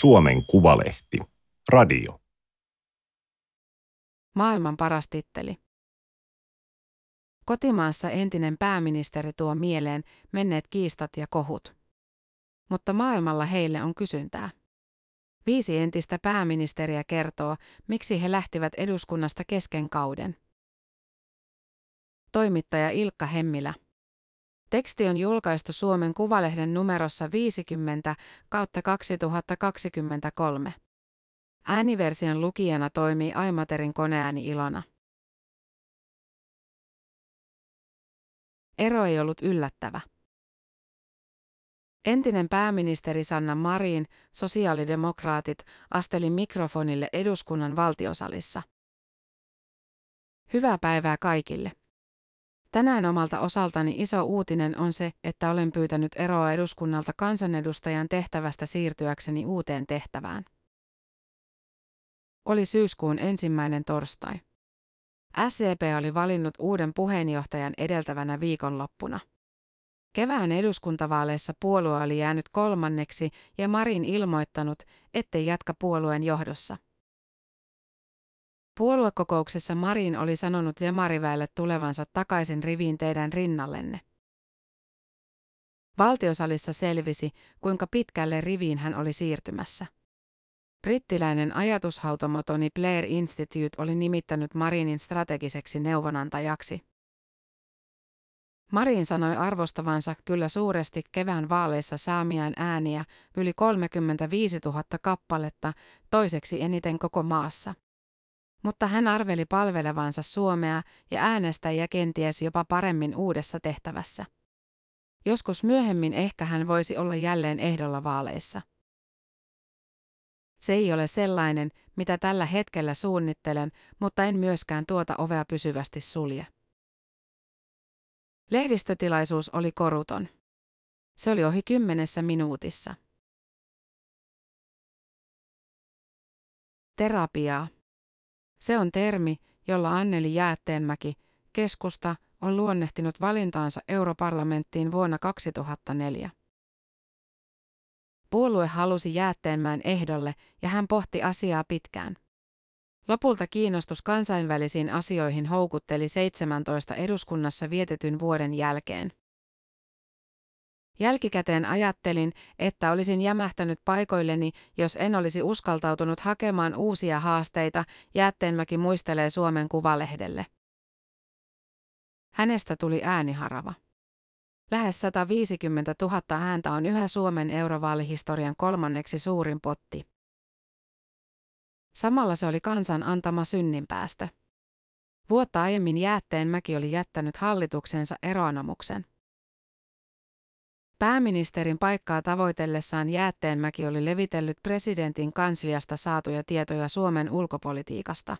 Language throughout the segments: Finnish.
Suomen Kuvalehti. Radio. Maailman paras titteli. Kotimaassa entinen pääministeri tuo mieleen menneet kiistat ja kohut. Mutta maailmalla heille on kysyntää. Viisi entistä pääministeriä kertoo, miksi he lähtivät eduskunnasta kesken kauden. Toimittaja Ilkka Hemmilä. Teksti on julkaistu Suomen Kuvalehden numerossa 50 kautta 2023. Ääniversion lukijana toimii Aimaterin koneääni Ilona. Ero ei ollut yllättävä. Entinen pääministeri Sanna Marin, sosiaalidemokraatit, asteli mikrofonille eduskunnan valtiosalissa. Hyvää päivää kaikille. Tänään omalta osaltani iso uutinen on se, että olen pyytänyt eroa eduskunnalta kansanedustajan tehtävästä siirtyäkseni uuteen tehtävään. Oli syyskuun ensimmäinen torstai. SCP oli valinnut uuden puheenjohtajan edeltävänä viikonloppuna. Kevään eduskuntavaaleissa puolue oli jäänyt kolmanneksi ja Marin ilmoittanut, ettei jatka puolueen johdossa. Puoluekokouksessa Marin oli sanonut Demariväelle tulevansa takaisin riviin teidän rinnallenne. Valtiosalissa selvisi, kuinka pitkälle riviin hän oli siirtymässä. Brittiläinen ajatushautomotoni Blair Institute oli nimittänyt Marinin strategiseksi neuvonantajaksi. Marin sanoi arvostavansa kyllä suuresti kevään vaaleissa saamiaan ääniä yli 35 000 kappaletta, toiseksi eniten koko maassa. Mutta hän arveli palvelevansa Suomea ja äänestäjiä kenties jopa paremmin uudessa tehtävässä. Joskus myöhemmin ehkä hän voisi olla jälleen ehdolla vaaleissa. Se ei ole sellainen, mitä tällä hetkellä suunnittelen, mutta en myöskään tuota ovea pysyvästi sulje. Lehdistötilaisuus oli koruton. Se oli ohi kymmenessä minuutissa. Terapiaa. Se on termi, jolla Anneli Jäätteenmäki, keskusta, on luonnehtinut valintaansa europarlamenttiin vuonna 2004. Puolue halusi Jäätteenmäen ehdolle ja hän pohti asiaa pitkään. Lopulta kiinnostus kansainvälisiin asioihin houkutteli 17 eduskunnassa vietetyn vuoden jälkeen. Jälkikäteen ajattelin, että olisin jämähtänyt paikoilleni, jos en olisi uskaltautunut hakemaan uusia haasteita, Jäätteenmäki muistelee Suomen Kuvalehdelle. Hänestä tuli ääniharava. Lähes 150 000 ääntä on yhä Suomen eurovaalihistorian kolmanneksi suurin potti. Samalla se oli kansan antama synninpäästö. Vuotta aiemmin Jäätteenmäki oli jättänyt hallituksensa eroanomuksen. Pääministerin paikkaa tavoitellessaan Jäätteenmäki oli levitellyt presidentin kansliasta saatuja tietoja Suomen ulkopolitiikasta.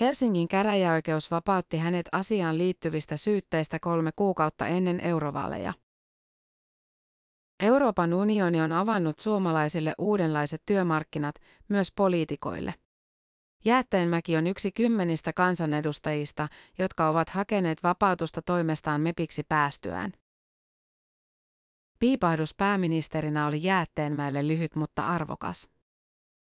Helsingin käräjäoikeus vapautti hänet asiaan liittyvistä syytteistä kolme kuukautta ennen eurovaaleja. Euroopan unioni on avannut suomalaisille uudenlaiset työmarkkinat, myös poliitikoille. Jäätteenmäki on yksi kymmenistä kansanedustajista, jotka ovat hakeneet vapautusta toimestaan mepiksi päästyään. Piipahdus pääministerinä oli Jäätteenmäelle lyhyt mutta arvokas.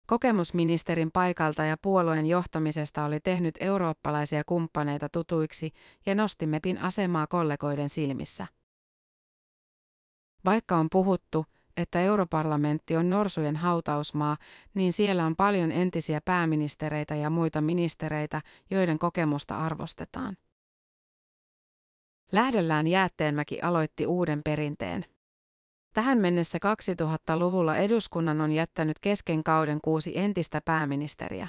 Kokemus ministerin paikalta ja puolueen johtamisesta oli tehnyt eurooppalaisia kumppaneita tutuiksi ja nosti MEPin asemaa kollegoiden silmissä. Vaikka on puhuttu, että europarlamentti on norsujen hautausmaa, niin siellä on paljon entisiä pääministereitä ja muita ministereitä, joiden kokemusta arvostetaan. Lähdöllään Jäätteenmäki aloitti uuden perinteen. Tähän mennessä 2000-luvulla eduskunnan on jättänyt kesken kauden kuusi entistä pääministeriä.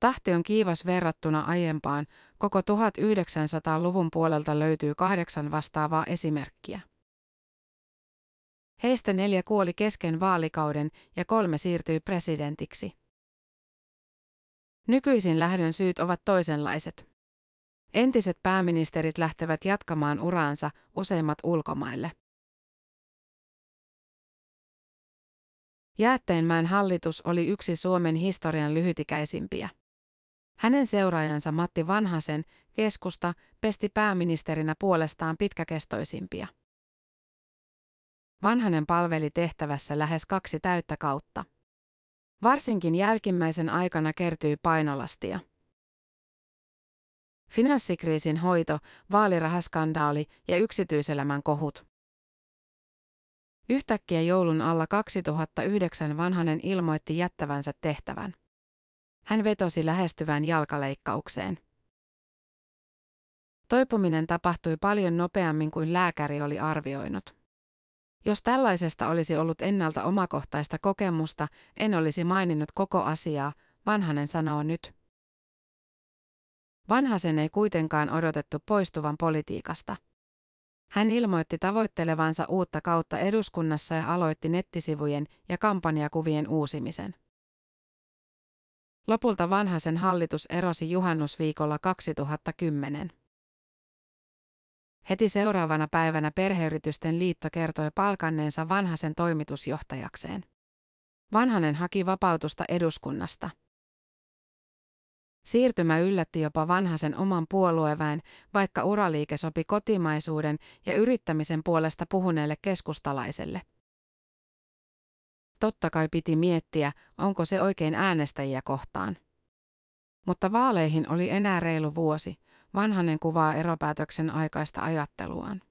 Tahti on kiivas verrattuna aiempaan, koko 1900-luvun puolelta löytyy kahdeksan vastaavaa esimerkkiä. Heistä neljä kuoli kesken vaalikauden ja kolme siirtyi presidentiksi. Nykyisin lähdön syyt ovat toisenlaiset. Entiset pääministerit lähtevät jatkamaan uraansa, useimmat ulkomaille. Jäätteenmäen hallitus oli yksi Suomen historian lyhytikäisimpiä. Hänen seuraajansa Matti Vanhasen, keskusta, pesti pääministerinä puolestaan pitkäkestoisimpia. Vanhanen palveli tehtävässä lähes kaksi täyttä kautta. Varsinkin jälkimmäisen aikana kertyi painolastia. Finanssikriisin hoito, vaalirahaskandaali ja yksityiselämän kohut. Yhtäkkiä joulun alla 2009 Vanhanen ilmoitti jättävänsä tehtävän. Hän vetosi lähestyvään jalkaleikkaukseen. Toipuminen tapahtui paljon nopeammin kuin lääkäri oli arvioinut. Jos tällaisesta olisi ollut ennalta omakohtaista kokemusta, en olisi maininnut koko asiaa, Vanhanen sanoo nyt. Vanhasen ei kuitenkaan odotettu poistuvan politiikasta. Hän ilmoitti tavoittelevansa uutta kautta eduskunnassa ja aloitti nettisivujen ja kampanjakuvien uusimisen. Lopulta vanhaisen hallitus erosi juhannusviikolla 2010. Heti seuraavana päivänä perheyritysten liitto kertoi palkanneensa vanhasen toimitusjohtajakseen. Vanhanen haki vapautusta eduskunnasta. Siirtymä yllätti jopa vanhasen oman puolueväen, vaikka uraliike sopi kotimaisuuden ja yrittämisen puolesta puhuneelle keskustalaiselle. Totta kai piti miettiä, onko se oikein äänestäjiä kohtaan. Mutta vaaleihin oli enää reilu vuosi, vanhanen kuvaa eropäätöksen aikaista ajatteluaan.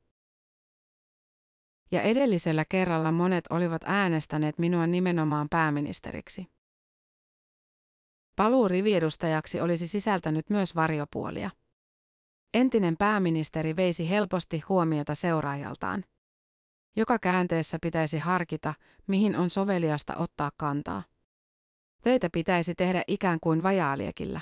Ja edellisellä kerralla monet olivat äänestäneet minua nimenomaan pääministeriksi. Paluu riviedustajaksi olisi sisältänyt myös varjopuolia. Entinen pääministeri veisi helposti huomiota seuraajaltaan. Joka käänteessä pitäisi harkita, mihin on soveliasta ottaa kantaa. Töitä pitäisi tehdä ikään kuin vajaaliekillä.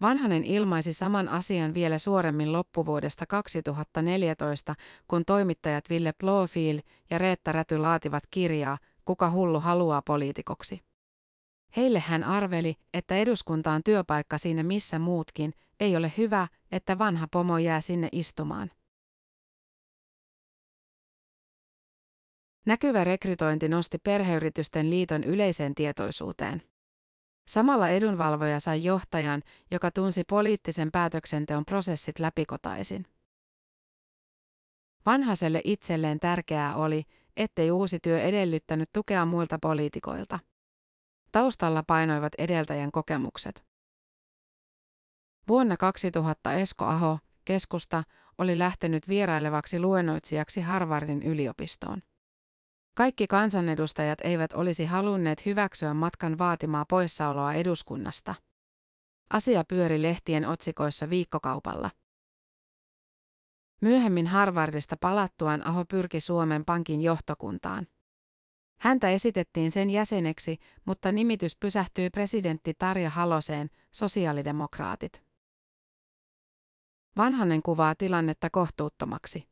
Vanhanen ilmaisi saman asian vielä suoremmin loppuvuodesta 2014, kun toimittajat Ville Blofil ja Reetta Räty laativat kirjaa Kuka hullu haluaa poliitikoksi. Heille hän arveli, että eduskunta on työpaikka siinä missä muutkin, ei ole hyvä, että vanha pomo jää sinne istumaan. Näkyvä rekrytointi nosti perheyritysten liiton yleiseen tietoisuuteen. Samalla edunvalvoja sai johtajan, joka tunsi poliittisen päätöksenteon prosessit läpikotaisin. Vanhaselle itselleen tärkeää oli, ettei uusi työ edellyttänyt tukea muilta poliitikoilta. Taustalla painoivat edeltäjän kokemukset. Vuonna 2000 Esko Aho, keskusta, oli lähtenyt vierailevaksi luennoitsijaksi Harvardin yliopistoon. Kaikki kansanedustajat eivät olisi halunneet hyväksyä matkan vaatimaa poissaoloa eduskunnasta. Asia pyöri lehtien otsikoissa viikkokaupalla. Myöhemmin Harvardista palattuaan Aho pyrki Suomen Pankin johtokuntaan. Häntä esitettiin sen jäseneksi, mutta nimitys pysähtyi presidentti Tarja Haloseen, sosiaalidemokraatit. Vanhanen kuvaa tilannetta kohtuuttomaksi.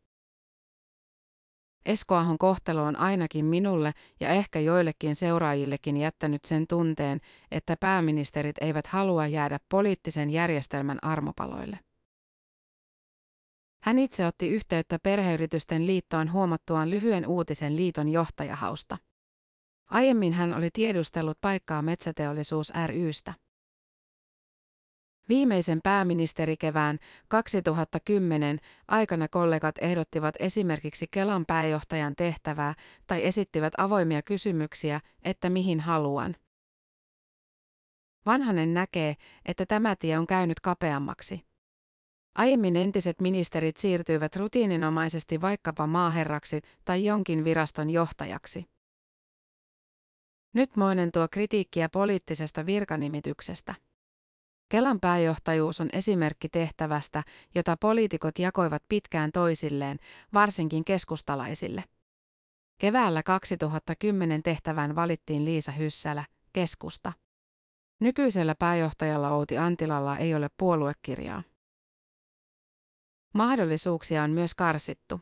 Eskoahon kohtalo on ainakin minulle ja ehkä joillekin seuraajillekin jättänyt sen tunteen, että pääministerit eivät halua jäädä poliittisen järjestelmän armopaloille. Hän itse otti yhteyttä perheyritysten liittoon huomattuaan lyhyen uutisen liiton johtajahausta. Aiemmin hän oli tiedustellut paikkaa metsäteollisuus rystä. Viimeisen pääministerikevään 2010 aikana kollegat ehdottivat esimerkiksi Kelan pääjohtajan tehtävää tai esittivät avoimia kysymyksiä, että mihin haluan. Vanhanen näkee, että tämä tie on käynyt kapeammaksi. Aiemmin entiset ministerit siirtyivät rutiininomaisesti vaikkapa maaherraksi tai jonkin viraston johtajaksi. Nyt moinen tuo kritiikkiä poliittisesta virkanimityksestä. Kelan pääjohtajuus on esimerkki tehtävästä, jota poliitikot jakoivat pitkään toisilleen, varsinkin keskustalaisille. Keväällä 2010 tehtävään valittiin Liisa Hyssälä, keskusta. Nykyisellä pääjohtajalla Outi Antilalla ei ole puoluekirjaa. Mahdollisuuksia on myös karsittu.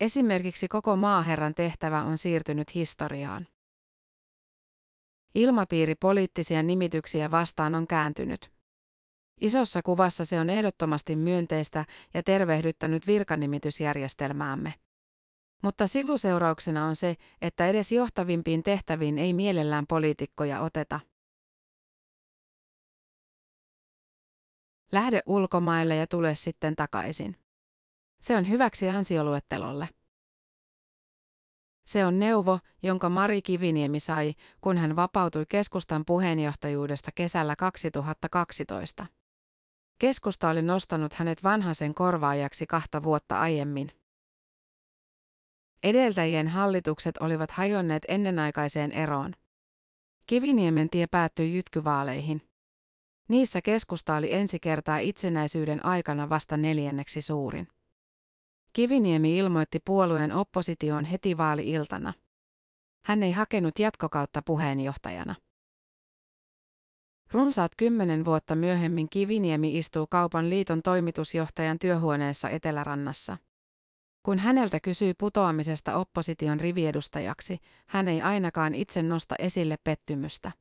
Esimerkiksi koko maaherran tehtävä on siirtynyt historiaan. Ilmapiiri poliittisia nimityksiä vastaan on kääntynyt. Isossa kuvassa se on ehdottomasti myönteistä ja tervehdyttänyt virkanimitysjärjestelmäämme. Mutta sivuseurauksena on se, että edes johtavimpiin tehtäviin ei mielellään poliitikkoja oteta. Lähde ulkomaille ja tule sitten takaisin. Se on hyväksi ansioluettelolle. Se on neuvo, jonka Mari Kiviniemi sai, kun hän vapautui keskustan puheenjohtajuudesta kesällä 2012. Keskusta oli nostanut hänet vanhasen korvaajaksi kahta vuotta aiemmin. Edeltäjien hallitukset olivat hajonneet ennenaikaiseen eroon. Kiviniemen tie päättyi jytkyvaaleihin. Niissä keskusta oli ensi kertaa itsenäisyyden aikana vasta neljänneksi suurin. Kiviniemi ilmoitti puolueen oppositioon heti vaali-iltana. Hän ei hakenut jatkokautta puheenjohtajana. Runsaat kymmenen vuotta myöhemmin Kiviniemi istuu kaupan liiton toimitusjohtajan työhuoneessa Etelärannassa. Kun häneltä kysyy putoamisesta opposition riviedustajaksi, hän ei ainakaan itse nosta esille pettymystä.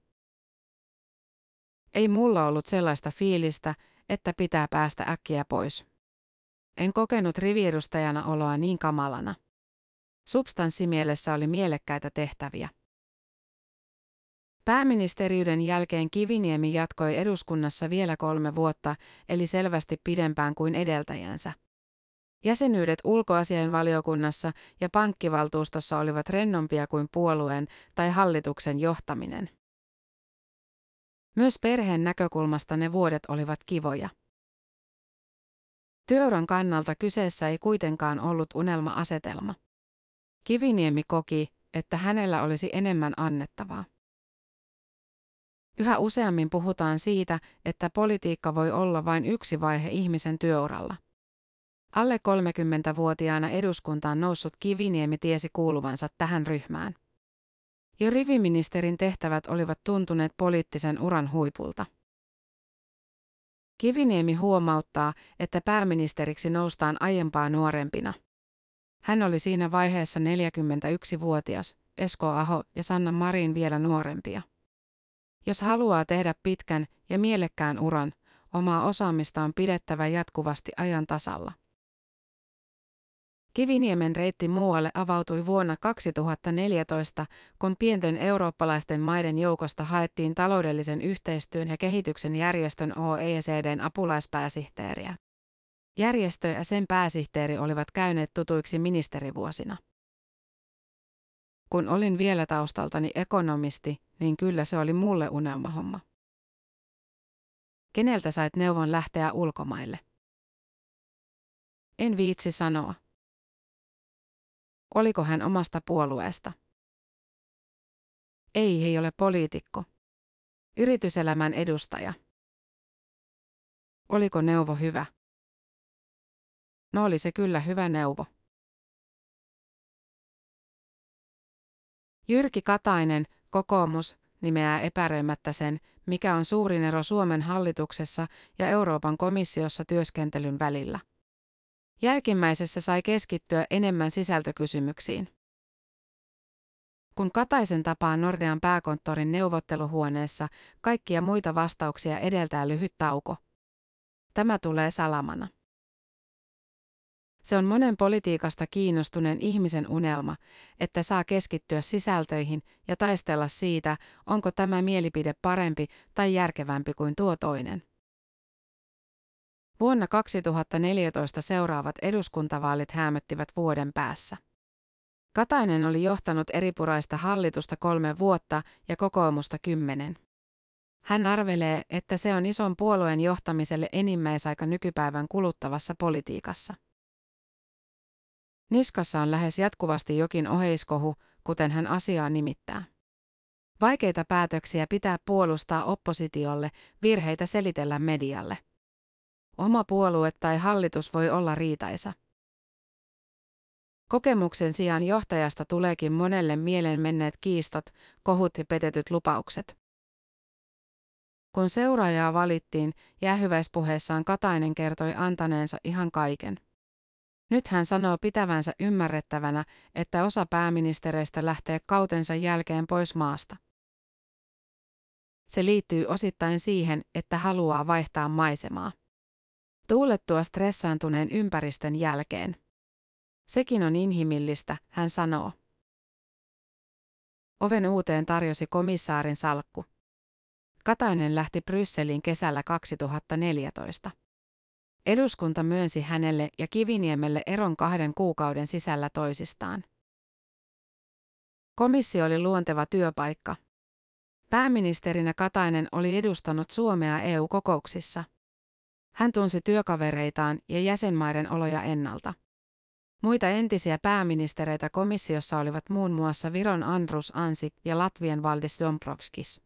Ei mulla ollut sellaista fiilistä, että pitää päästä äkkiä pois. En kokenut riviedustajana oloa niin kamalana. Substanssimielessä oli mielekkäitä tehtäviä. Pääministeriyden jälkeen Kiviniemi jatkoi eduskunnassa vielä kolme vuotta, eli selvästi pidempään kuin edeltäjänsä. Jäsenyydet ulkoasiainvaliokunnassa ja pankkivaltuustossa olivat rennompia kuin puolueen tai hallituksen johtaminen. Myös perheen näkökulmasta ne vuodet olivat kivoja. Työuran kannalta kyseessä ei kuitenkaan ollut unelma-asetelma. Kiviniemi koki, että hänellä olisi enemmän annettavaa. Yhä useammin puhutaan siitä, että politiikka voi olla vain yksi vaihe ihmisen työuralla. Alle 30-vuotiaana eduskuntaan noussut Kiviniemi tiesi kuuluvansa tähän ryhmään. Jo riviministerin tehtävät olivat tuntuneet poliittisen uran huipulta. Kiviniemi huomauttaa, että pääministeriksi noustaan aiempaa nuorempina. Hän oli siinä vaiheessa 41-vuotias, Esko Aho ja Sanna Marin vielä nuorempia. Jos haluaa tehdä pitkän ja mielekkään uran, omaa osaamista on pidettävä jatkuvasti ajan tasalla. Kiviniemen reitti muualle avautui vuonna 2014, kun pienten eurooppalaisten maiden joukosta haettiin taloudellisen yhteistyön ja kehityksen järjestön OECDn apulaispääsihteeriä. Järjestö ja sen pääsihteeri olivat käyneet tutuiksi ministerivuosina. Kun olin vielä taustaltani ekonomisti, niin kyllä se oli mulle unelmahomma. Keneltä sait neuvon lähteä ulkomaille? En viitsi sanoa. Oliko hän omasta puolueesta? Ei, ei ole poliitikko. Yrityselämän edustaja. Oliko neuvo hyvä? No oli se kyllä hyvä neuvo. Jyrki Katainen, kokoomus, nimeää epäröimättä sen, mikä on suurin ero Suomen hallituksessa ja Euroopan komissiossa työskentelyn välillä. Jälkimmäisessä sai keskittyä enemmän sisältökysymyksiin. Kun Kataisen tapaa Nordean pääkonttorin neuvotteluhuoneessa, kaikkia muita vastauksia edeltää lyhyt tauko. Tämä tulee salamana. Se on monen politiikasta kiinnostuneen ihmisen unelma, että saa keskittyä sisältöihin ja taistella siitä, onko tämä mielipide parempi tai järkevämpi kuin tuo toinen. Vuonna 2014 seuraavat eduskuntavaalit hämöttivät vuoden päässä. Katainen oli johtanut eripuraista hallitusta kolme vuotta ja kokoomusta kymmenen. Hän arvelee, että se on ison puolueen johtamiselle enimmäisaika nykypäivän kuluttavassa politiikassa. Niskassa on lähes jatkuvasti jokin oheiskohu, kuten hän asiaa nimittää. Vaikeita päätöksiä pitää puolustaa oppositiolle, virheitä selitellä medialle. Oma puolue tai hallitus voi olla riitaisa. Kokemuksen sijaan johtajasta tuleekin monelle mieleen menneet kiistat, kohut ja petetyt lupaukset. Kun seuraajaa valittiin, jäähyväispuheessaan Katainen kertoi antaneensa ihan kaiken. Nyt hän sanoo pitävänsä ymmärrettävänä, että osa pääministereistä lähtee kautensa jälkeen pois maasta. Se liittyy osittain siihen, että haluaa vaihtaa maisemaa. Tuulettua stressaantuneen ympäristön jälkeen. Sekin on inhimillistä, hän sanoo. Oven uuteen tarjosi komissaarin salkku. Katainen lähti Brysseliin kesällä 2014. Eduskunta myönsi hänelle ja Kiviniemelle eron kahden kuukauden sisällä toisistaan. Komissio oli luonteva työpaikka. Pääministerinä Katainen oli edustanut Suomea EU-kokouksissa. Hän tunsi työkavereitaan ja jäsenmaiden oloja ennalta. Muita entisiä pääministereitä komissiossa olivat muun muassa Viron Andrus Ansip ja Latvian Valdis Dombrovskis.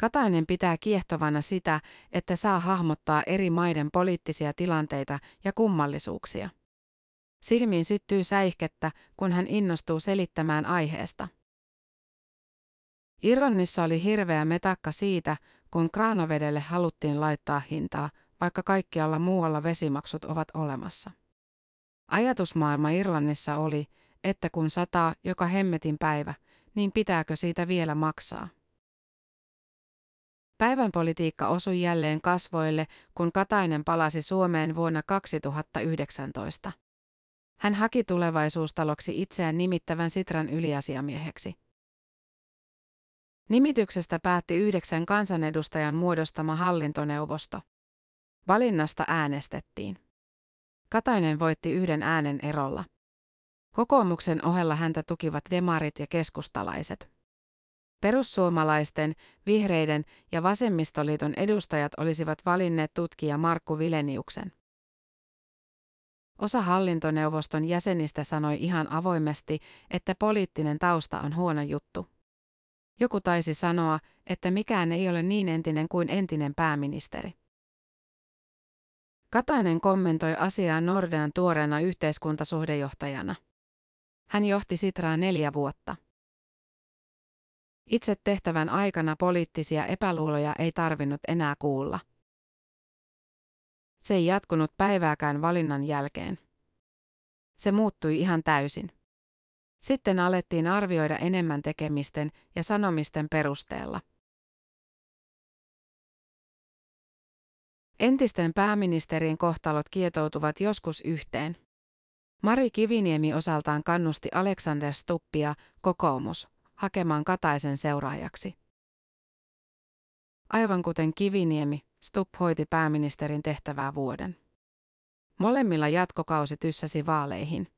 Katainen pitää kiehtovana sitä, että saa hahmottaa eri maiden poliittisia tilanteita ja kummallisuuksia. Silmiin syttyy säihkettä, kun hän innostuu selittämään aiheesta. Irlannissa oli hirveä metakka siitä, kun kraanavedelle haluttiin laittaa hintaa, vaikka kaikkialla muualla vesimaksut ovat olemassa. Ajatusmaailma Irlannissa oli, että kun sataa joka hemmetin päivä, niin pitääkö siitä vielä maksaa? Päivän politiikka osui jälleen kasvoille, kun Katainen palasi Suomeen vuonna 2019. Hän haki tulevaisuustaloksi itseään nimittävän Sitran yliasiamieheksi. Nimityksestä päätti yhdeksän kansanedustajan muodostama hallintoneuvosto. Valinnasta äänestettiin. Katainen voitti yhden äänen erolla. Kokoomuksen ohella häntä tukivat demarit ja keskustalaiset. Perussuomalaisten, vihreiden ja vasemmistoliiton edustajat olisivat valinneet tutkija Markku Vileniuksen. Osa hallintoneuvoston jäsenistä sanoi ihan avoimesti, että poliittinen tausta on huono juttu. Joku taisi sanoa, että mikään ei ole niin entinen kuin entinen pääministeri. Katainen kommentoi asiaa Nordean tuoreena yhteiskuntasuhdejohtajana. Hän johti Sitraa neljä vuotta. Itse tehtävän aikana poliittisia epäluuloja ei tarvinnut enää kuulla. Se ei jatkunut päivääkään valinnan jälkeen. Se muuttui ihan täysin. Sitten alettiin arvioida enemmän tekemisten ja sanomisten perusteella. Entisten pääministerien kohtalot kietoutuvat joskus yhteen. Mari Kiviniemi osaltaan kannusti Alexander Stuppia, kokoomus, hakemaan Kataisen seuraajaksi. Aivan kuten Kiviniemi, Stupp hoiti pääministerin tehtävää vuoden. Molemmilla jatkokausi tyssäsi vaaleihin.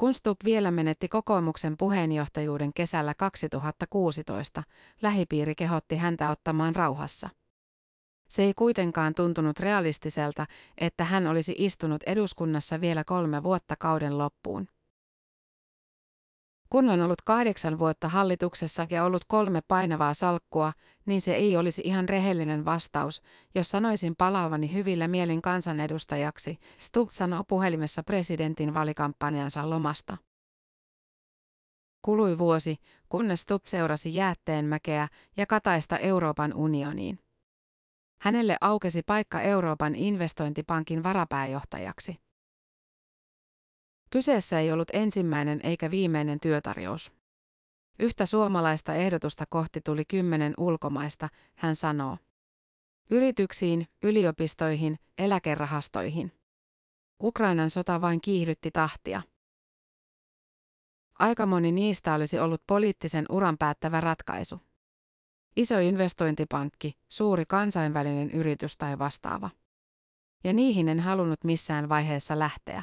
Kun vielä menetti kokoomuksen puheenjohtajuuden kesällä 2016, lähipiiri kehotti häntä ottamaan rauhassa. Se ei kuitenkaan tuntunut realistiselta, että hän olisi istunut eduskunnassa vielä kolme vuotta kauden loppuun. Kun on ollut kahdeksan vuotta hallituksessa ja ollut kolme painavaa salkkua, niin se ei olisi ihan rehellinen vastaus, jos sanoisin palaavani hyvillä mielin kansanedustajaksi, Stu sanoi puhelimessa presidentin valikampanjansa lomasta. Kului vuosi, kunnes Stubb seurasi Jäätteenmäkeä ja Kataista Euroopan unioniin. Hänelle aukesi paikka Euroopan investointipankin varapääjohtajaksi. Kyseessä ei ollut ensimmäinen eikä viimeinen työtarjous. Yhtä suomalaista ehdotusta kohti tuli kymmenen ulkomaista, hän sanoo. Yrityksiin, yliopistoihin, eläkerahastoihin. Ukrainan sota vain kiihdytti tahtia. Aika moni niistä olisi ollut poliittisen uran päättävä ratkaisu. Iso investointipankki, suuri kansainvälinen yritys tai vastaava. Ja niihin en halunnut missään vaiheessa lähteä.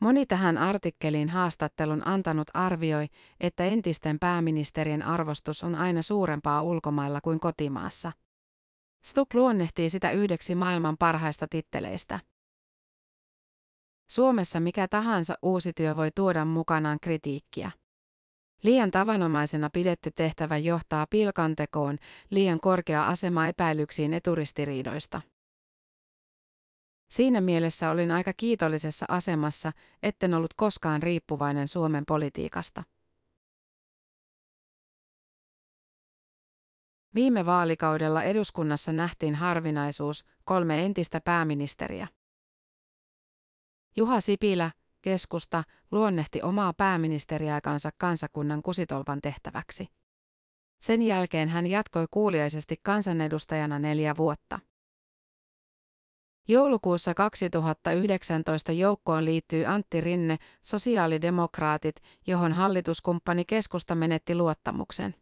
Moni tähän artikkeliin haastattelun antanut arvioi, että entisten pääministerien arvostus on aina suurempaa ulkomailla kuin kotimaassa. Stuck luonnehtii sitä yhdeksi maailman parhaista titteleistä. Suomessa mikä tahansa uusi työ voi tuoda mukanaan kritiikkiä. Liian tavanomaisena pidetty tehtävä johtaa pilkantekoon, liian korkea asema epäilyksiin eturistiriidoista. Siinä mielessä olin aika kiitollisessa asemassa, etten ollut koskaan riippuvainen Suomen politiikasta. Viime vaalikaudella eduskunnassa nähtiin harvinaisuus, kolme entistä pääministeriä. Juha Sipilä, keskusta, luonnehti omaa pääministeriaikansa kansakunnan kusitolpan tehtäväksi. Sen jälkeen hän jatkoi kuuliaisesti kansanedustajana neljä vuotta. Joulukuussa 2019 joukkoon liittyy Antti Rinne, sosiaalidemokraatit, johon hallituskumppani keskusta menetti luottamuksen.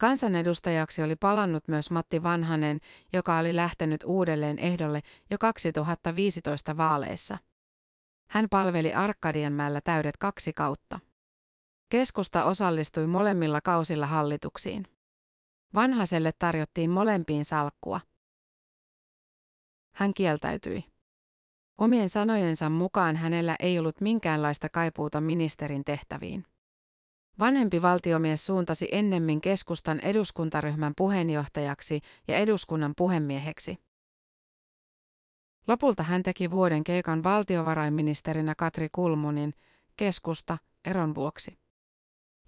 Kansanedustajaksi oli palannut myös Matti Vanhanen, joka oli lähtenyt uudelleen ehdolle jo 2015 vaaleissa. Hän palveli Arkadianmäellä täydet kaksi kautta. Keskusta osallistui molemmilla kausilla hallituksiin. Vanhaselle tarjottiin molempiin salkkua. Hän kieltäytyi. Omien sanojensa mukaan hänellä ei ollut minkäänlaista kaipuuta ministerin tehtäviin. Vanhempi valtiomies suuntasi ennemmin keskustan eduskuntaryhmän puheenjohtajaksi ja eduskunnan puhemieheksi. Lopulta hän teki vuoden keikan valtiovarainministerinä Katri Kulmunin, keskusta, eron vuoksi.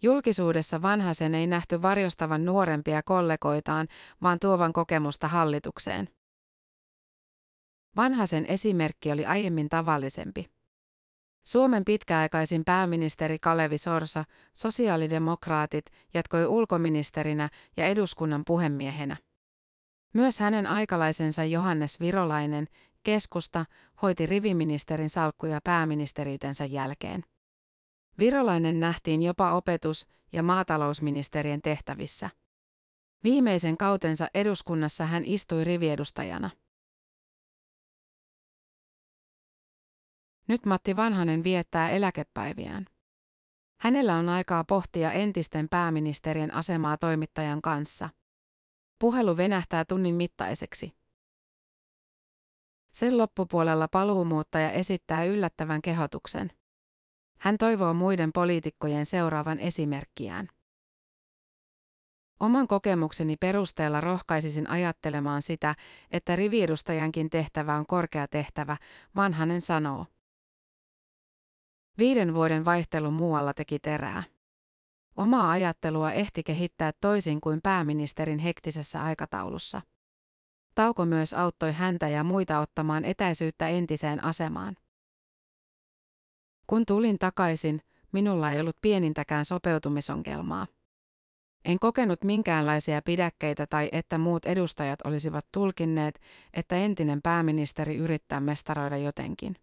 Julkisuudessa vanhasen ei nähty varjostavan nuorempia kollegoitaan, vaan tuovan kokemusta hallitukseen. Vanhasen esimerkki oli aiemmin tavallisempi. Suomen pitkäaikaisin pääministeri Kalevi Sorsa, sosiaalidemokraatit, jatkoi ulkoministerinä ja eduskunnan puhemiehenä. Myös hänen aikalaisensa Johannes Virolainen, keskusta, hoiti riviministerin salkkuja pääministeriitensä jälkeen. Virolainen nähtiin jopa opetus- ja maatalousministerien tehtävissä. Viimeisen kautensa eduskunnassa hän istui riviedustajana. Nyt Matti Vanhanen viettää eläkepäiviään. Hänellä on aikaa pohtia entisten pääministerien asemaa toimittajan kanssa. Puhelu venähtää tunnin mittaiseksi. Sen loppupuolella paluumuuttaja esittää yllättävän kehotuksen. Hän toivoo muiden poliitikkojen seuraavan esimerkkiään. Oman kokemukseni perusteella rohkaisisin ajattelemaan sitä, että riviedustajankin tehtävä on korkea tehtävä, vanhanen sanoo. Viiden vuoden vaihtelu muualla teki terää. Omaa ajattelua ehti kehittää toisin kuin pääministerin hektisessä aikataulussa. Tauko myös auttoi häntä ja muita ottamaan etäisyyttä entiseen asemaan. Kun tulin takaisin, minulla ei ollut pienintäkään sopeutumisongelmaa. En kokenut minkäänlaisia pidäkkeitä tai että muut edustajat olisivat tulkinneet, että entinen pääministeri yrittää mestaroida jotenkin.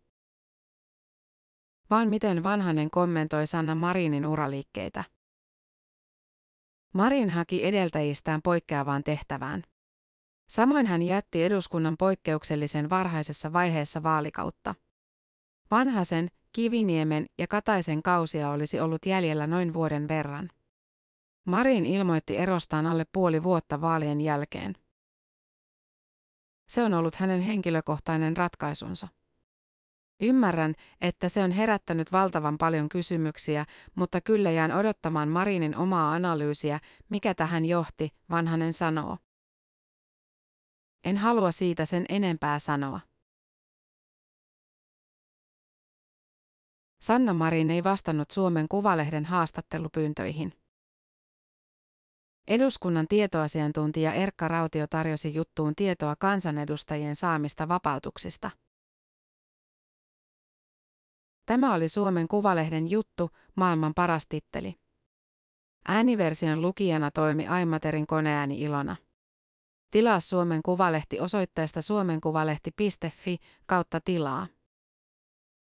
Vaan miten vanhanen kommentoi Sanna Marinin uraliikkeitä. Marin haki edeltäjistään poikkeavaan tehtävään. Samoin hän jätti eduskunnan poikkeuksellisen varhaisessa vaiheessa vaalikautta. Vanhasen, Kiviniemen ja Kataisen kausia olisi ollut jäljellä noin vuoden verran. Marin ilmoitti erostaan alle puoli vuotta vaalien jälkeen. Se on ollut hänen henkilökohtainen ratkaisunsa. Ymmärrän, että se on herättänyt valtavan paljon kysymyksiä, mutta kyllä jään odottamaan Marinin omaa analyysiä, mikä tähän johti, vanhanen sanoo. En halua siitä sen enempää sanoa. Sanna Marin ei vastannut Suomen Kuvalehden haastattelupyyntöihin. Eduskunnan tietoasiantuntija Erkka Rautio tarjosi juttuun tietoa kansanedustajien saamista vapautuksista. Tämä oli Suomen Kuvalehden juttu, maailman paras titteli. Ääniversion lukijana toimi Aimaterin koneääni Ilona. Tilaa Suomen Kuvalehti osoitteesta suomenkuvalehti.fi kautta tilaa.